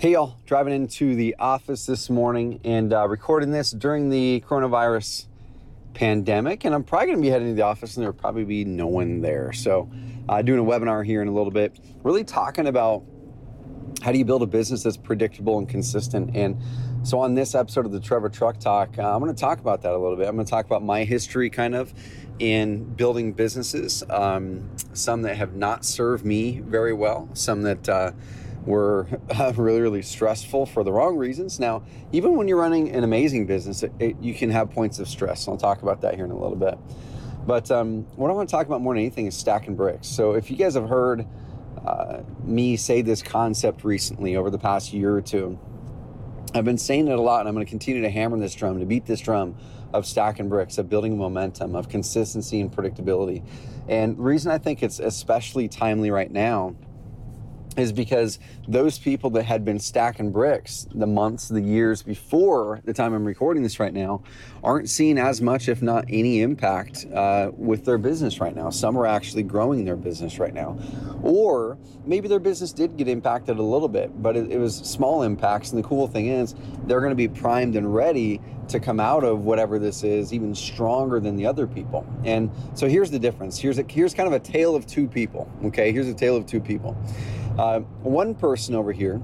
Hey, y'all, driving into the office this morning and uh, recording this during the coronavirus pandemic. And I'm probably going to be heading to the office and there'll probably be no one there. So, uh, doing a webinar here in a little bit, really talking about how do you build a business that's predictable and consistent. And so, on this episode of the Trevor Truck Talk, uh, I'm going to talk about that a little bit. I'm going to talk about my history kind of in building businesses, um, some that have not served me very well, some that uh, were uh, really, really stressful for the wrong reasons. Now, even when you're running an amazing business, it, it, you can have points of stress. I'll talk about that here in a little bit. But um, what I want to talk about more than anything is stacking bricks. So, if you guys have heard uh, me say this concept recently over the past year or two, I've been saying it a lot, and I'm going to continue to hammer this drum, to beat this drum of stacking bricks, of building momentum, of consistency and predictability. And the reason I think it's especially timely right now is because those people that had been stacking bricks the months, the years before the time I'm recording this right now aren't seeing as much, if not any impact uh, with their business right now. Some are actually growing their business right now. Or maybe their business did get impacted a little bit, but it, it was small impacts. And the cool thing is, they're going to be primed and ready to come out of whatever this is even stronger than the other people. And so here's the difference. Here's a, here's kind of a tale of two people. Okay, here's a tale of two people. Uh, one person over here,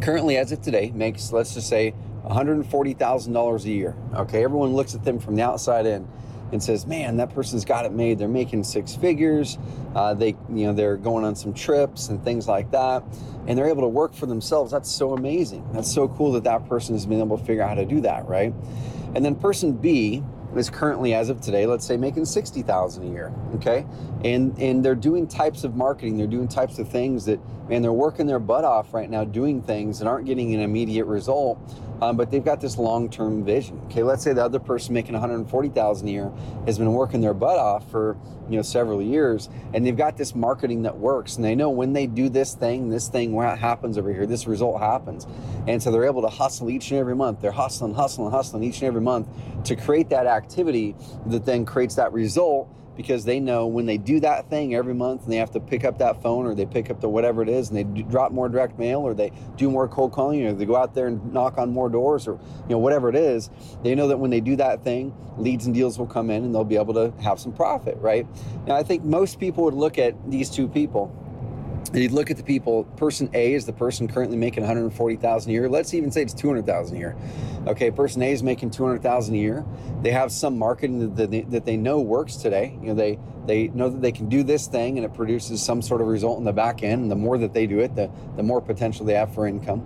currently as of today, makes let's just say $140,000 a year. Okay, everyone looks at them from the outside in and says, "Man, that person's got it made. They're making six figures. Uh, they, you know, they're going on some trips and things like that, and they're able to work for themselves. That's so amazing. That's so cool that that person has been able to figure out how to do that, right? And then person B is currently, as of today, let's say making sixty thousand a year. Okay, and and they're doing types of marketing, they're doing types of things that, man, they're working their butt off right now, doing things that aren't getting an immediate result, um, but they've got this long-term vision. Okay, let's say the other person making one hundred forty thousand a year has been working their butt off for you know several years, and they've got this marketing that works, and they know when they do this thing, this thing happens over here, this result happens, and so they're able to hustle each and every month. They're hustling, hustling, hustling each and every month to create that activity that then creates that result because they know when they do that thing every month and they have to pick up that phone or they pick up the whatever it is and they drop more direct mail or they do more cold calling or they go out there and knock on more doors or you know whatever it is they know that when they do that thing leads and deals will come in and they'll be able to have some profit right? Now i think most people would look at these two people and you look at the people person a is the person currently making 140000 a year. Let's even say it's 200000 a year. Okay person a is making 200000 a year. They have some marketing that they, that they know works today. You know they they know that they can do this thing and it produces some sort of result in the back end. And the more that they do it the, the more potential they have for income.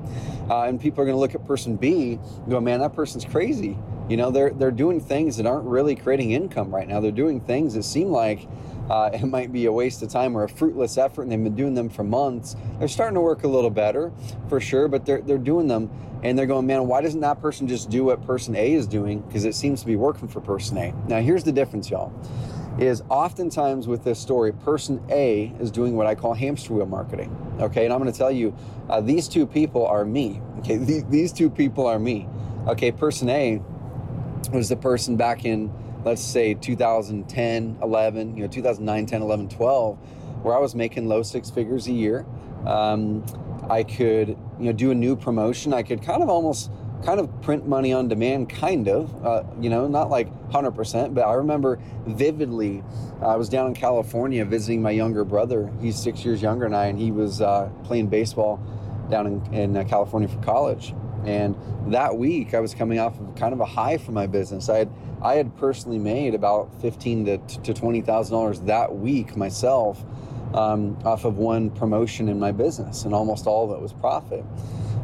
Uh, and people are going to look at person b and go man that person's crazy. You know they're they're doing things that aren't really creating income right now. They're doing things that seem like uh, it might be a waste of time or a fruitless effort, and they've been doing them for months. They're starting to work a little better, for sure, but they're they're doing them, and they're going, man, why doesn't that person just do what person A is doing? Because it seems to be working for person A. Now, here's the difference, y'all. Is oftentimes with this story, person A is doing what I call hamster wheel marketing. Okay, and I'm going to tell you, uh, these two people are me. Okay, these, these two people are me. Okay, person A was the person back in let's say 2010, 11, you know, 2009, 10, 11, 12, where I was making low six figures a year. Um, I could, you know, do a new promotion. I could kind of almost kind of print money on demand, kind of, uh, you know, not like 100%, but I remember vividly, I was down in California visiting my younger brother. He's six years younger than I, and he was uh, playing baseball down in, in uh, California for college. And that week, I was coming off of kind of a high for my business. I had I had personally made about fifteen to, to twenty thousand dollars that week myself um, off of one promotion in my business, and almost all of it was profit.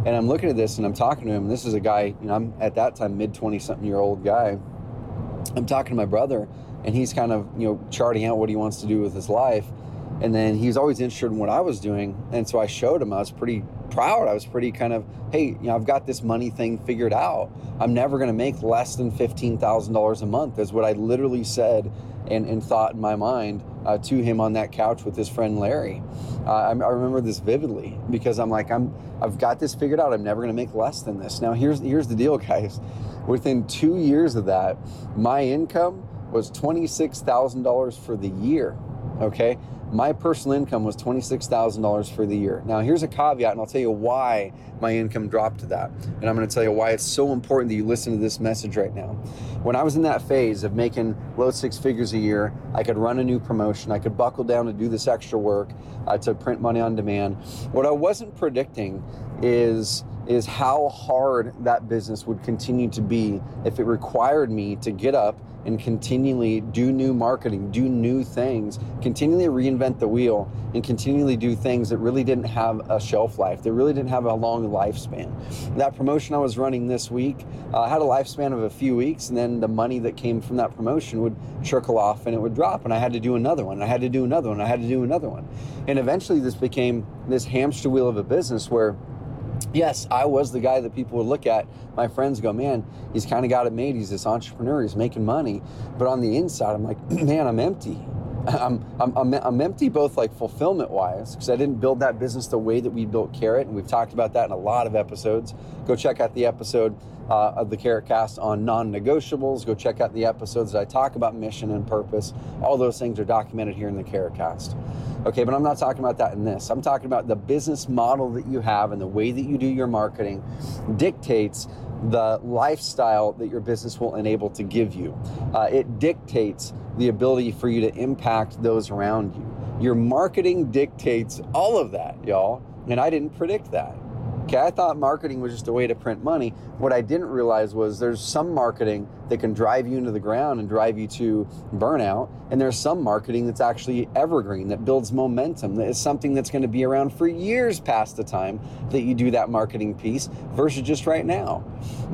And I'm looking at this and I'm talking to him. This is a guy, you know, I'm at that time mid twenty something year old guy. I'm talking to my brother, and he's kind of you know charting out what he wants to do with his life. And then he was always interested in what I was doing, and so I showed him. I was pretty proud. I was pretty kind of, hey, you know, I've got this money thing figured out. I'm never going to make less than $15,000 a month, is what I literally said and, and thought in my mind uh, to him on that couch with his friend Larry. Uh, I, I, remember this vividly because I'm like, I'm, I've got this figured out. I'm never going to make less than this. Now, here's, here's the deal, guys. Within two years of that, my income was $26,000 for the year. Okay, my personal income was $26,000 for the year. Now, here's a caveat, and I'll tell you why my income dropped to that. And I'm going to tell you why it's so important that you listen to this message right now. When I was in that phase of making low six figures a year, I could run a new promotion, I could buckle down to do this extra work uh, to print money on demand. What I wasn't predicting is is how hard that business would continue to be if it required me to get up and continually do new marketing, do new things, continually reinvent the wheel, and continually do things that really didn't have a shelf life. They really didn't have a long lifespan. That promotion I was running this week uh, had a lifespan of a few weeks, and then the money that came from that promotion would trickle off and it would drop, and I had to do another one. I had to do another one. I had to do another one. And eventually, this became this hamster wheel of a business where yes, I was the guy that people would look at. My friends go, man, he's kind of got it made. He's this entrepreneur. He's making money. But on the inside, I'm like, man, I'm empty. I'm, I'm, I'm, I'm empty both like fulfillment wise because I didn't build that business the way that we built Carrot. And we've talked about that in a lot of episodes. Go check out the episode uh, of the Carrot Cast on non negotiables. Go check out the episodes that I talk about mission and purpose. All those things are documented here in the Carrot Cast. Okay, but I'm not talking about that in this. I'm talking about the business model that you have and the way that you do your marketing dictates the lifestyle that your business will enable to give you. Uh, it dictates the ability for you to impact those around you. Your marketing dictates all of that, y'all. And I didn't predict that. Okay, I thought marketing was just a way to print money. What I didn't realize was there's some marketing that can drive you into the ground and drive you to burnout. And there's some marketing that's actually evergreen, that builds momentum, that is something that's going to be around for years past the time that you do that marketing piece versus just right now.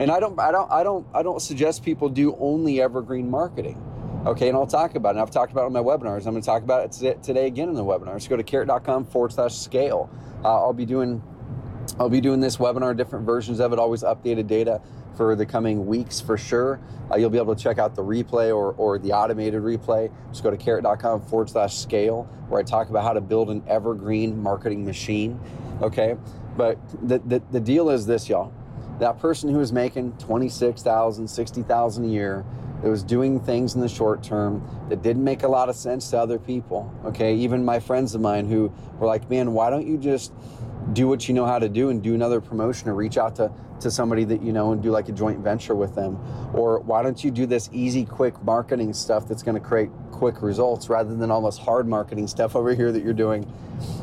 And I don't, I don't, I don't, I don't suggest people do only evergreen marketing. Okay, and I'll talk about it. I've talked about it in my webinars. I'm going to talk about it today again in the webinar. So go to carrot.com forward slash scale. Uh, I'll be doing I'll be doing this webinar, different versions of it, always updated data for the coming weeks for sure. Uh, you'll be able to check out the replay or, or the automated replay. Just go to carrot.com forward slash scale, where I talk about how to build an evergreen marketing machine. Okay. But the, the, the deal is this, y'all. That person who is making 26,000, 60,000 a year, that was doing things in the short term that didn't make a lot of sense to other people. Okay. Even my friends of mine who were like, man, why don't you just do what you know how to do and do another promotion or reach out to, to somebody that you know and do like a joint venture with them. Or why don't you do this easy quick marketing stuff that's going to create quick results rather than all this hard marketing stuff over here that you're doing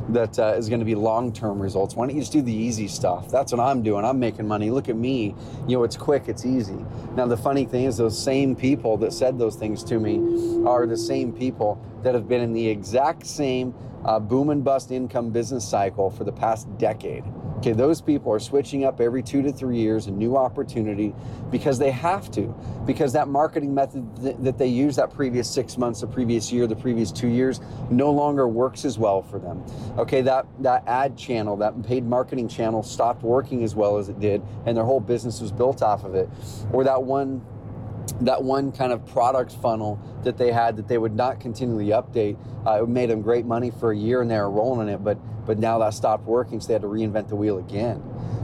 that uh, is going to be long-term results? Why don't you just do the easy stuff? That's what i'm doing. I'm making money. Look at me. You know it's quick. It's easy. Now the funny thing is those same people that said those things to me are the same people that have been in the exact same uh, boom and bust income business cycle for the past decade. Okay, those people are switching up every two to three years, a new opportunity because they have to, because that marketing method th- that they use that previous six months, the previous year, the previous two years no longer works as well for them. Okay, that, that ad channel, that paid marketing channel stopped working as well as it did, and their whole business was built off of it. Or that one that one kind of product funnel that they had that they would not continually update. Uh, it made them great money for a year and they were rolling in it, but but now that stopped working, so they had to reinvent the wheel again.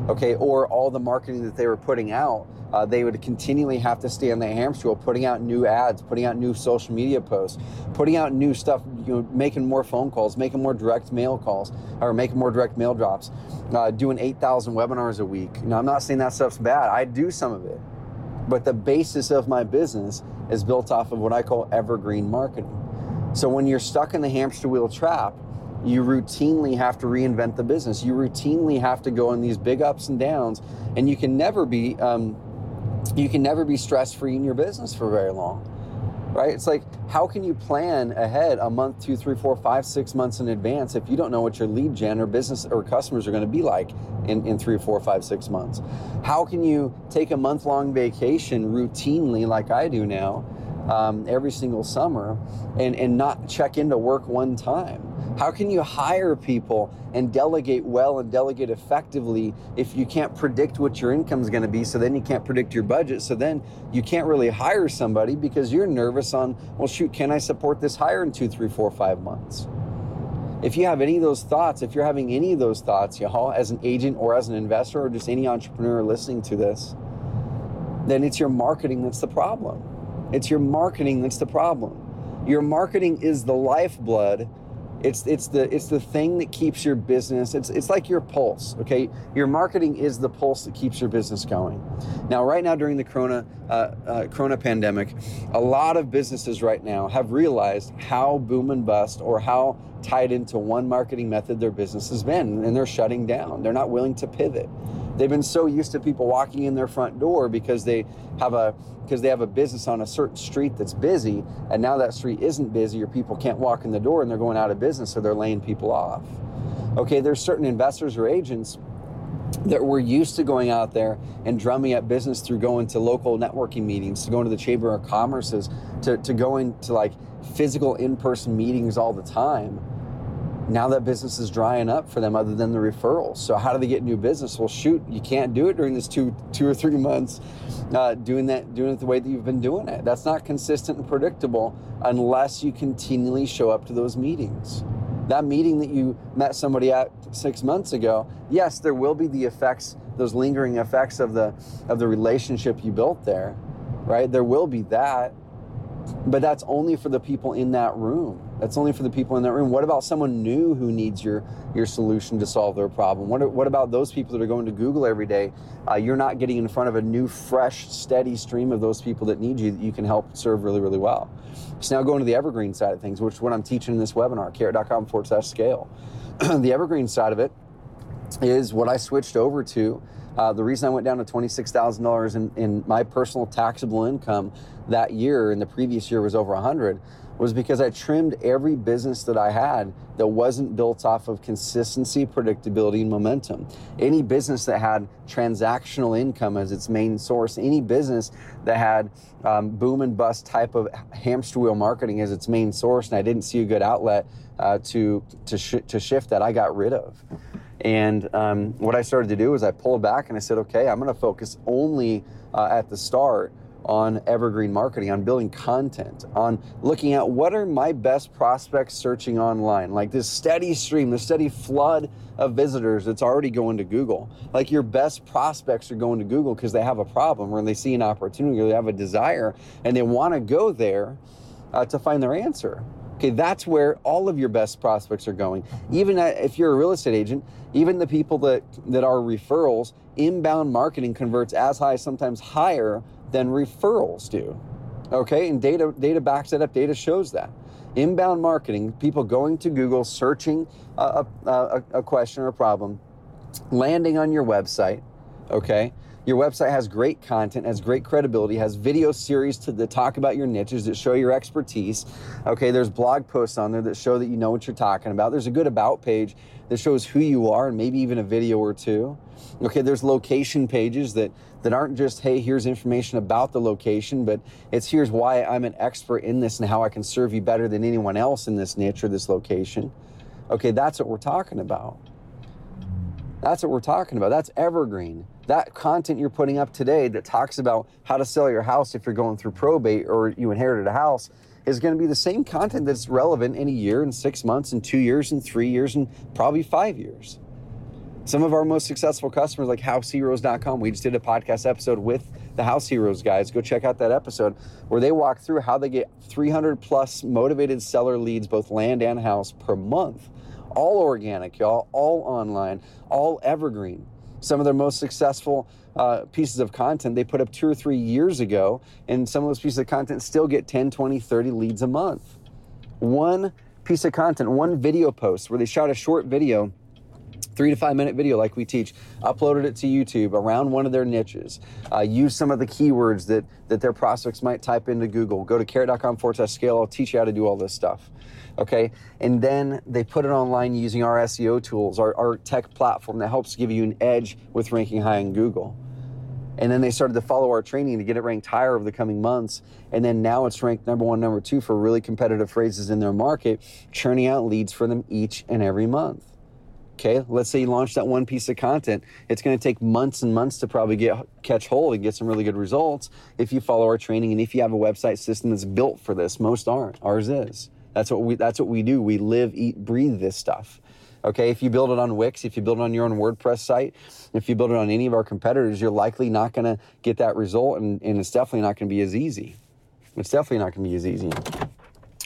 Okay, or all the marketing that they were putting out, uh, they would continually have to stay on the hamster wheel, putting out new ads, putting out new social media posts, putting out new stuff, you know, making more phone calls, making more direct mail calls, or making more direct mail drops, uh, doing 8,000 webinars a week. Now, I'm not saying that stuff's bad. I do some of it. But the basis of my business is built off of what I call evergreen marketing. So when you're stuck in the hamster wheel trap, you routinely have to reinvent the business. You routinely have to go in these big ups and downs, and you can never be um, you can never be stress free in your business for very long right? It's like, how can you plan ahead a month, two, three, four, five, six months in advance if you don't know what your lead gen or business or customers are going to be like in, in three, four, five, six months? How can you take a month long vacation routinely, like I do now, um, every single summer, and, and not check into work one time? How can you hire people and delegate well and delegate effectively if you can't predict what your income is going to be? So then you can't predict your budget. So then you can't really hire somebody because you're nervous on, well, shoot, can I support this hire in two, three, four, five months? If you have any of those thoughts, if you're having any of those thoughts, y'all, as an agent or as an investor or just any entrepreneur listening to this, then it's your marketing that's the problem. It's your marketing that's the problem Your marketing is the lifeblood it's it's the it's the thing that keeps your business. It's it's like your pulse. Okay, your marketing is the pulse that keeps your business going. Now, right now during the Corona uh, uh, Corona pandemic, a lot of businesses right now have realized how boom and bust or how tied into one marketing method their business has been, and they're shutting down. They're not willing to pivot. They've been so used to people walking in their front door because they have a because they have a business on a certain street that's busy, and now that street isn't busy, or people can't walk in the door and they're going out of business, so they're laying people off. Okay, there's certain investors or agents that we're used to going out there and drumming up business through going to local networking meetings, to going to the Chamber of Commerce's, to, to going to like physical in person meetings all the time now that business is drying up for them other than the referrals. So how do they get new business? Well shoot you can't do it during this two two or three months uh, doing that doing it the way that you've been doing it. That's not consistent and predictable unless you continually show up to those meetings. That meeting that you met somebody at six months ago yes there will be the effects those lingering effects of the of the relationship you built there right? There will be that but that's only for the people in that room that's only for the people in that room. What about someone new who needs your your solution to solve their problem? What, what about those people that are going to google every day? Uh, you're not getting in front of a new fresh steady stream of those people that need you that you can help serve really really well. So now going to the evergreen side of things which is what i'm teaching in this webinar carrot.com forward slash scale. The evergreen side of it is what i switched over to. Uh, the reason I went down to $26,000 in, in my personal taxable income that year and the previous year was over 100 was because I trimmed every business that I had that wasn't built off of consistency, predictability, and momentum. Any business that had transactional income as its main source, any business that had um, boom and bust type of hamster wheel marketing as its main source, and I didn't see a good outlet uh, to to, sh- to shift that, I got rid of. And um, what I started to do is I pulled back and I said, okay, I'm going to focus only uh, at the start on evergreen marketing, on building content, on looking at what are my best prospects searching online, like this steady stream, the steady flood of visitors that's already going to Google. Like your best prospects are going to Google because they have a problem or they see an opportunity or they have a desire and they want to go there uh, to find their answer. Okay, that's where all of your best prospects are going. Even if you're a real estate agent, even the people that, that are referrals, inbound marketing converts as high, sometimes higher than referrals do. Okay, and data data backs it up. Data shows that. Inbound marketing, people going to Google, searching a, a, a question or a problem, landing on your website. Okay, your website has great content, has great credibility, has video series to, that talk about your niches that show your expertise. Okay, there's blog posts on there that show that you know what you're talking about. There's a good about page that shows who you are and maybe even a video or two. Okay, there's location pages that that aren't just hey, here's information about the location, but it's here's why I'm an expert in this and how I can serve you better than anyone else in this niche or this location. Okay, that's what we're talking about. That's what we're talking about. That's evergreen. That content you're putting up today that talks about how to sell your house if you're going through probate or you inherited a house is going to be the same content that's relevant in a year and six months and two years and three years and probably five years. Some of our most successful customers, like househeroes.com, we just did a podcast episode with the House Heroes guys. Go check out that episode where they walk through how they get 300 plus motivated seller leads, both land and house, per month all organic, y'all, all online, all evergreen. Some of their most successful uh, pieces of content they put up two or three years ago, and some of those pieces of content still get 10, 20, 30 leads a month. One piece of content, one video post where they shot a short video three to five minute video like we teach uploaded it to youtube around one of their niches uh, use some of the keywords that that their prospects might type into google go to carrot.com forward slash scale i'll teach you how to do all this stuff okay? And then they put it online using our SEO tools, our, our tech platform that helps give you an edge with ranking high in Google. And then they started to follow our training to get it ranked higher over the coming months. And then now it's ranked number one, number two for really competitive phrases in their market, churning out leads for them each and every month. Okay, let's say you launch that one piece of content. It's going to take months and months to probably get catch hold and get some really good results if you follow our training and if you have a website system that's built for this. Most aren't. Ours is. That's what we that's what we do. We live, eat, breathe this stuff. Okay, if you build it on Wix, if you build it on your own WordPress site, if you build it on any of our competitors, you're likely not going to get that result, and, and it's definitely not going to be as easy. It's definitely not going to be as easy.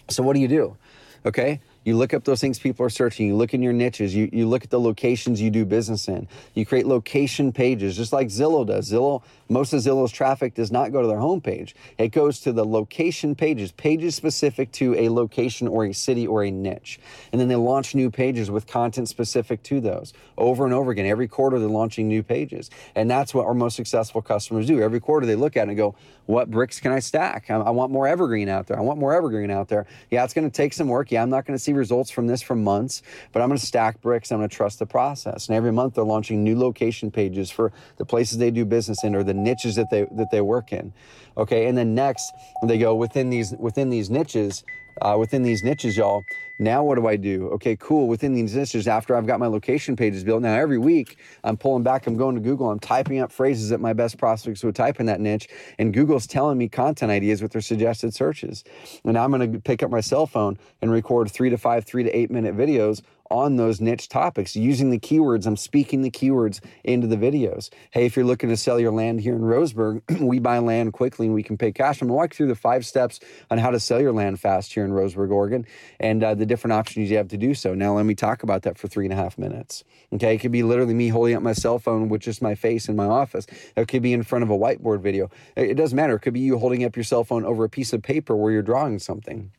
So, what do you do? Okay. You look up those things people are searching. You look in your niches. You, you look at the locations you do business in. You create location pages, just like Zillow does. Zillow, most of Zillow's traffic does not go to their homepage. It goes to the location pages, pages specific to a location or a city or a niche. And then they launch new pages with content specific to those over and over again. Every quarter, they're launching new pages. And that's what our most successful customers do. Every quarter, they look at it and go, what bricks can I stack? I, I want more evergreen out there. I want more evergreen out there. Yeah, it's going to take some work. Yeah, I'm not going to see results from this for months, but I'm going to stack bricks. I'm going to trust the process. And every month they're launching new location pages for the places they do business in or the niches that they that they work in. Okay, and then next they go within these within these niches uh, within these niches, y'all. Now, what do I do? Okay, cool. Within these niches, after I've got my location pages built, now every week I'm pulling back, I'm going to Google, I'm typing up phrases that my best prospects would type in that niche, and Google's telling me content ideas with their suggested searches. And I'm going to pick up my cell phone and record three to five, three to eight minute videos on those niche topics using the keywords. I'm speaking the keywords into the videos. Hey, if you're looking to sell your land here in Roseburg, we buy land quickly and we can pay cash. I'm gonna walk you through the five steps on how to sell your land fast here in Roseburg, Oregon, and uh, the different options you have to do so. Now, let me talk about that for three and a half minutes. Okay, it could be literally me holding up my cell phone with just my face in my office. It could be in front of a whiteboard video. It doesn't matter. It could be you holding up your cell phone over a piece of paper where you're drawing something.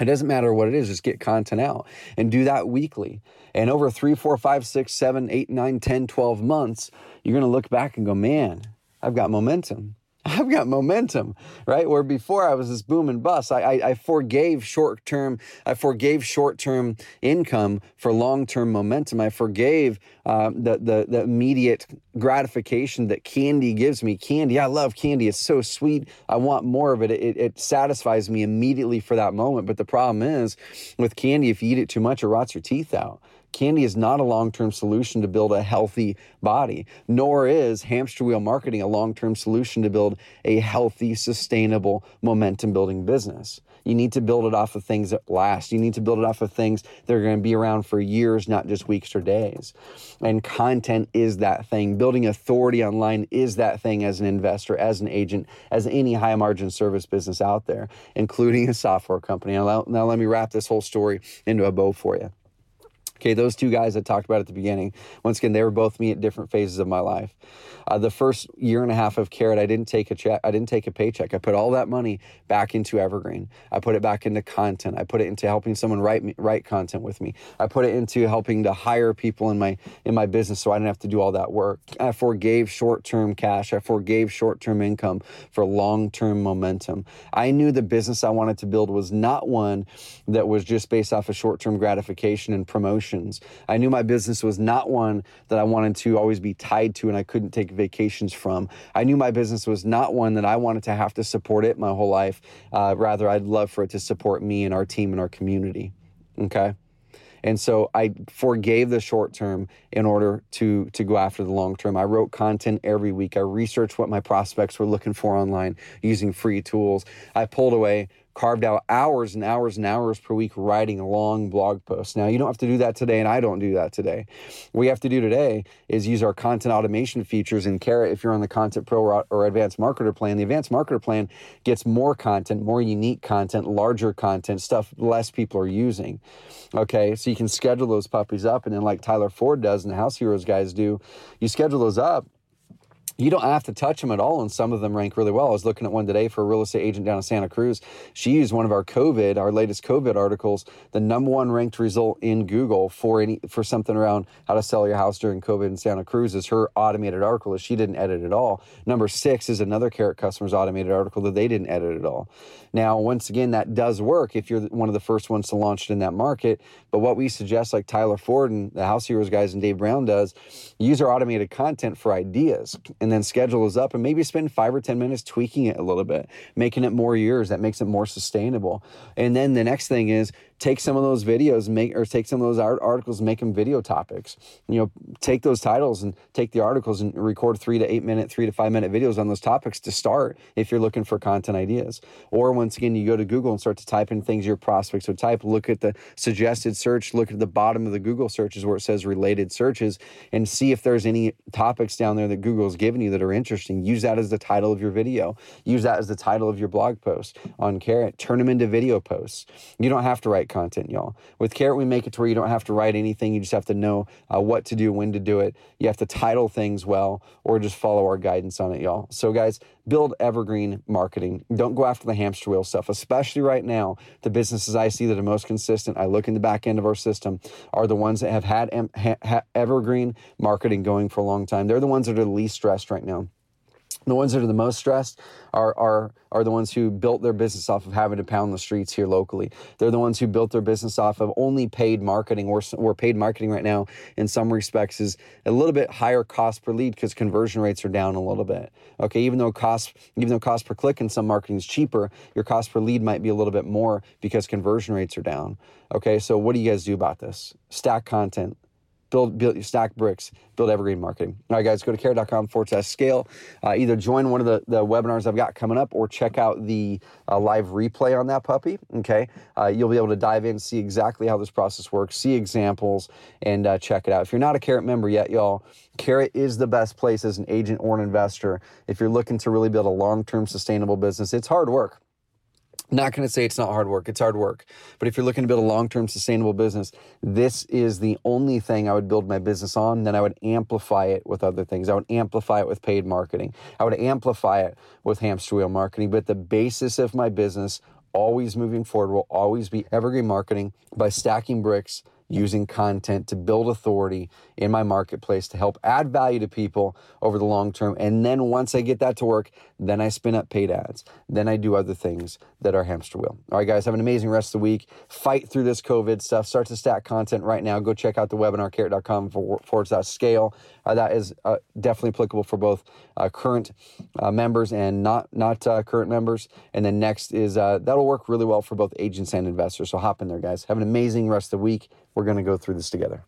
It doesn't matter what it is, just get content out and do that weekly. And over three, four, five, six, seven, eight, nine, 10, 12 months, you're going to look back and go, man, I've got momentum. I've got momentum, right? Where before I was this boom and bust. I, I, I forgave short term. I forgave short term income for long term momentum. I forgave uh, the, the the immediate gratification that candy gives me. Candy, I love candy. It's so sweet. I want more of it. It, it satisfies me immediately for that moment. But the problem is, with candy, if you eat it too much, it rots your teeth out. Candy is not a long term solution to build a healthy body, nor is hamster wheel marketing a long term solution to build a healthy, sustainable, momentum building business. You need to build it off of things that last. You need to build it off of things that are going to be around for years, not just weeks or days. And content is that thing. Building authority online is that thing as an investor, as an agent, as any high margin service business out there, including a software company. Now, now let me wrap this whole story into a bow for you. Okay, those two guys I talked about at the beginning, once again, they were both me at different phases of my life. Uh, the first year and a half of Carrot, I didn't take a check. I didn't take a paycheck. I put all that money back into Evergreen. I put it back into content. I put it into helping someone write me, write content with me. I put it into helping to hire people in my in my business so I didn't have to do all that work. I forgave short term cash. I forgave short term income for long term momentum. I knew the business I wanted to build was not one that was just based off of short term gratification and promotions. I knew my business was not one that I wanted to always be tied to and I couldn't take vacations from. I knew my business was not one that I wanted to have to support it my whole life. Uh, rather, I'd love for it to support me and our team and our community. Okay. And so I forgave the short term in order to to go after the long term. I wrote content every week. I researched what my prospects were looking for online using free tools. I pulled away carved out hours and hours and hours per week writing long blog posts. Now, you don't have to do that today, and I don't do that today. What we have to do today is use our content automation features in Carrot. If you're on the Content Pro or, or Advanced Marketer plan, the Advanced Marketer plan gets more content, more unique content, larger content, stuff less people are using. Okay, so you can schedule those puppies up, and then like Tyler Ford does and the House Heroes guys do, you schedule those up you don't have to touch them at all, and some of them rank really well. I was looking at one today for a real estate agent down in Santa Cruz. She used one of our COVID, our latest COVID articles, the number one ranked result in Google for any for something around how to sell your house during COVID in Santa Cruz is her automated article that she didn't edit at all. Number six is another Carrot customer's automated article that they didn't edit at all. Now, once again, that does work if you're one of the first ones to launch it in that market. But what we suggest, like Tyler Ford and the House Heroes guys and Dave Brown does, use our automated content for ideas. And and then schedule is up and maybe spend five or 10 minutes tweaking it a little bit, making it more yours. That makes it more sustainable. And then the next thing is take some of those videos, make or take some of those art articles, make them video topics. You know, take those titles and take the articles and record three to eight minute, three to five minute videos on those topics to start if you're looking for content ideas. Or once again, you go to Google and start to type in things your prospects would type. Look at the suggested search. Look at the bottom of the Google searches where it says related searches, and see if there's any topics down there that Google's given you that are interesting. Use that as the title of your video. Use that as the title of your blog post on Carrot. Turn them into video posts. You don't have to write content, y'all. With Carrot, we make it to where you don't have to write anything. You just have to know uh, what to do, when to do it. You have to title things well, or just follow our guidance on it, y'all. So, guys, build evergreen marketing. Don't go after the hamster wheel stuff, especially right now. The businesses I see that are most consistent, I look in the back end of our system, are the ones that have had ha- evergreen marketing going for a long time. They're the ones that are the least stressed right now. The ones that are the most stressed are, are, are the ones who built their business off of having to pound the streets here locally. They're the ones who built their business off of only paid marketing, or, or paid marketing right now, in some respects, is a little bit higher cost per lead because conversion rates are down a little bit. Okay, even though cost, even though cost per click in some marketing is cheaper, your cost per lead might be a little bit more because conversion rates are down. Okay, so what do you guys do about this? Stack content, build, build your stack bricks, build evergreen marketing. All right, guys, go to carrot.com forward slash scale. Uh, either join one of the, the webinars I've got coming up or check out the uh, live replay on that puppy. Okay. Uh, you'll be able to dive in, see exactly how this process works, see examples, and uh, check it out. If you're not a Carrot member yet, y'all, Carrot is the best place as an agent or an investor if you're looking to really build a long term sustainable business. It's hard work. Not going to say it's not hard work, it's hard work. But if you're looking to build a long term sustainable business, this is the only thing I would build my business on. Then I would amplify it with other things. I would amplify it with paid marketing. I would amplify it with hamster wheel marketing. But the basis of my business, always moving forward, will always be evergreen marketing by stacking bricks using content to build authority in my marketplace to help add value to people over the long term. And then once I get that to work, then I spin up paid ads. Then I do other things that are hamster wheel. All right, guys, have an amazing rest of the week. Fight through this COVID stuff. Start to stack content right now. Go check out the webinar, carrot.com forward slash scale. Uh, that is uh, definitely applicable for both uh, current uh, members and not, not uh, current members. And then next is uh, that'll work really well for both agents and investors. So hop in there, guys. Have an amazing rest of the week. We're going to go through this together.